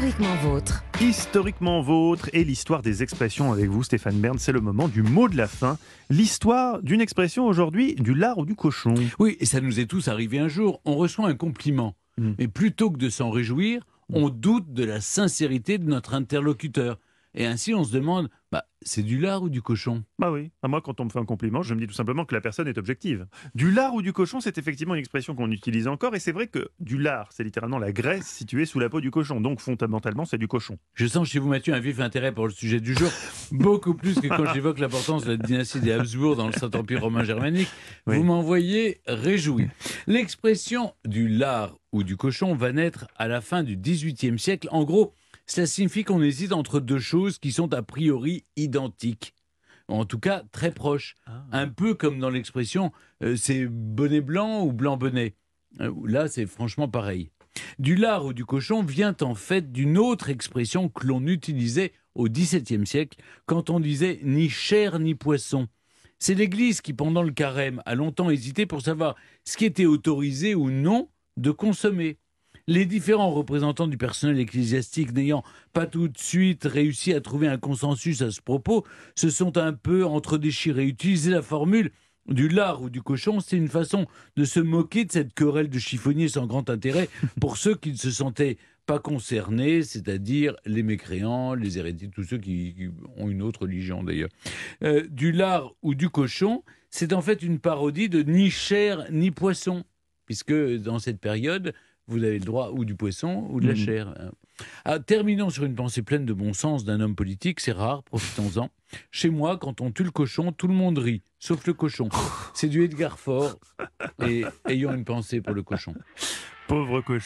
Historiquement vôtre. Historiquement vôtre et l'histoire des expressions avec vous, Stéphane Bern. C'est le moment du mot de la fin. L'histoire d'une expression aujourd'hui, du lard ou du cochon. Oui, et ça nous est tous arrivé un jour. On reçoit un compliment. Mm. Mais plutôt que de s'en réjouir, on doute de la sincérité de notre interlocuteur. Et ainsi, on se demande, bah, c'est du lard ou du cochon? Bah oui, à moi quand on me fait un compliment, je me dis tout simplement que la personne est objective. Du lard ou du cochon, c'est effectivement une expression qu'on utilise encore, et c'est vrai que du lard, c'est littéralement la graisse située sous la peau du cochon, donc fondamentalement c'est du cochon. Je sens chez vous, Mathieu, un vif intérêt pour le sujet du jour, beaucoup plus que quand j'évoque l'importance de la dynastie des Habsbourg dans le Saint-Empire romain germanique. Oui. Vous m'envoyez réjoui. L'expression du lard ou du cochon va naître à la fin du XVIIIe siècle. En gros, cela signifie qu'on hésite entre deux choses qui sont a priori identiques. En tout cas, très proches. Un peu comme dans l'expression euh, c'est bonnet blanc ou blanc bonnet. Euh, Là, c'est franchement pareil. Du lard ou du cochon vient en fait d'une autre expression que l'on utilisait au XVIIe siècle quand on disait ni chair ni poisson. C'est l'Église qui, pendant le carême, a longtemps hésité pour savoir ce qui était autorisé ou non de consommer. Les différents représentants du personnel ecclésiastique n'ayant pas tout de suite réussi à trouver un consensus à ce propos, se sont un peu entredéchirés. Utiliser la formule du lard ou du cochon, c'est une façon de se moquer de cette querelle de chiffonniers sans grand intérêt pour ceux qui ne se sentaient pas concernés, c'est-à-dire les mécréants, les hérétiques, tous ceux qui, ont une autre religion d'ailleurs. Euh, du lard ou du cochon, c'est en fait une parodie de ni chair ni poisson, puisque dans cette période, vous avez le droit ou du poisson ou de la Mhm. chair. Ah, terminons sur une pensée pleine de bon sens d'un homme politique, c'est rare, profitons-en. Chez moi, quand on tue le cochon, tout le monde rit, sauf le cochon. C'est du Edgar Faure, et ayons une pensée pour le cochon. Pauvre cochon.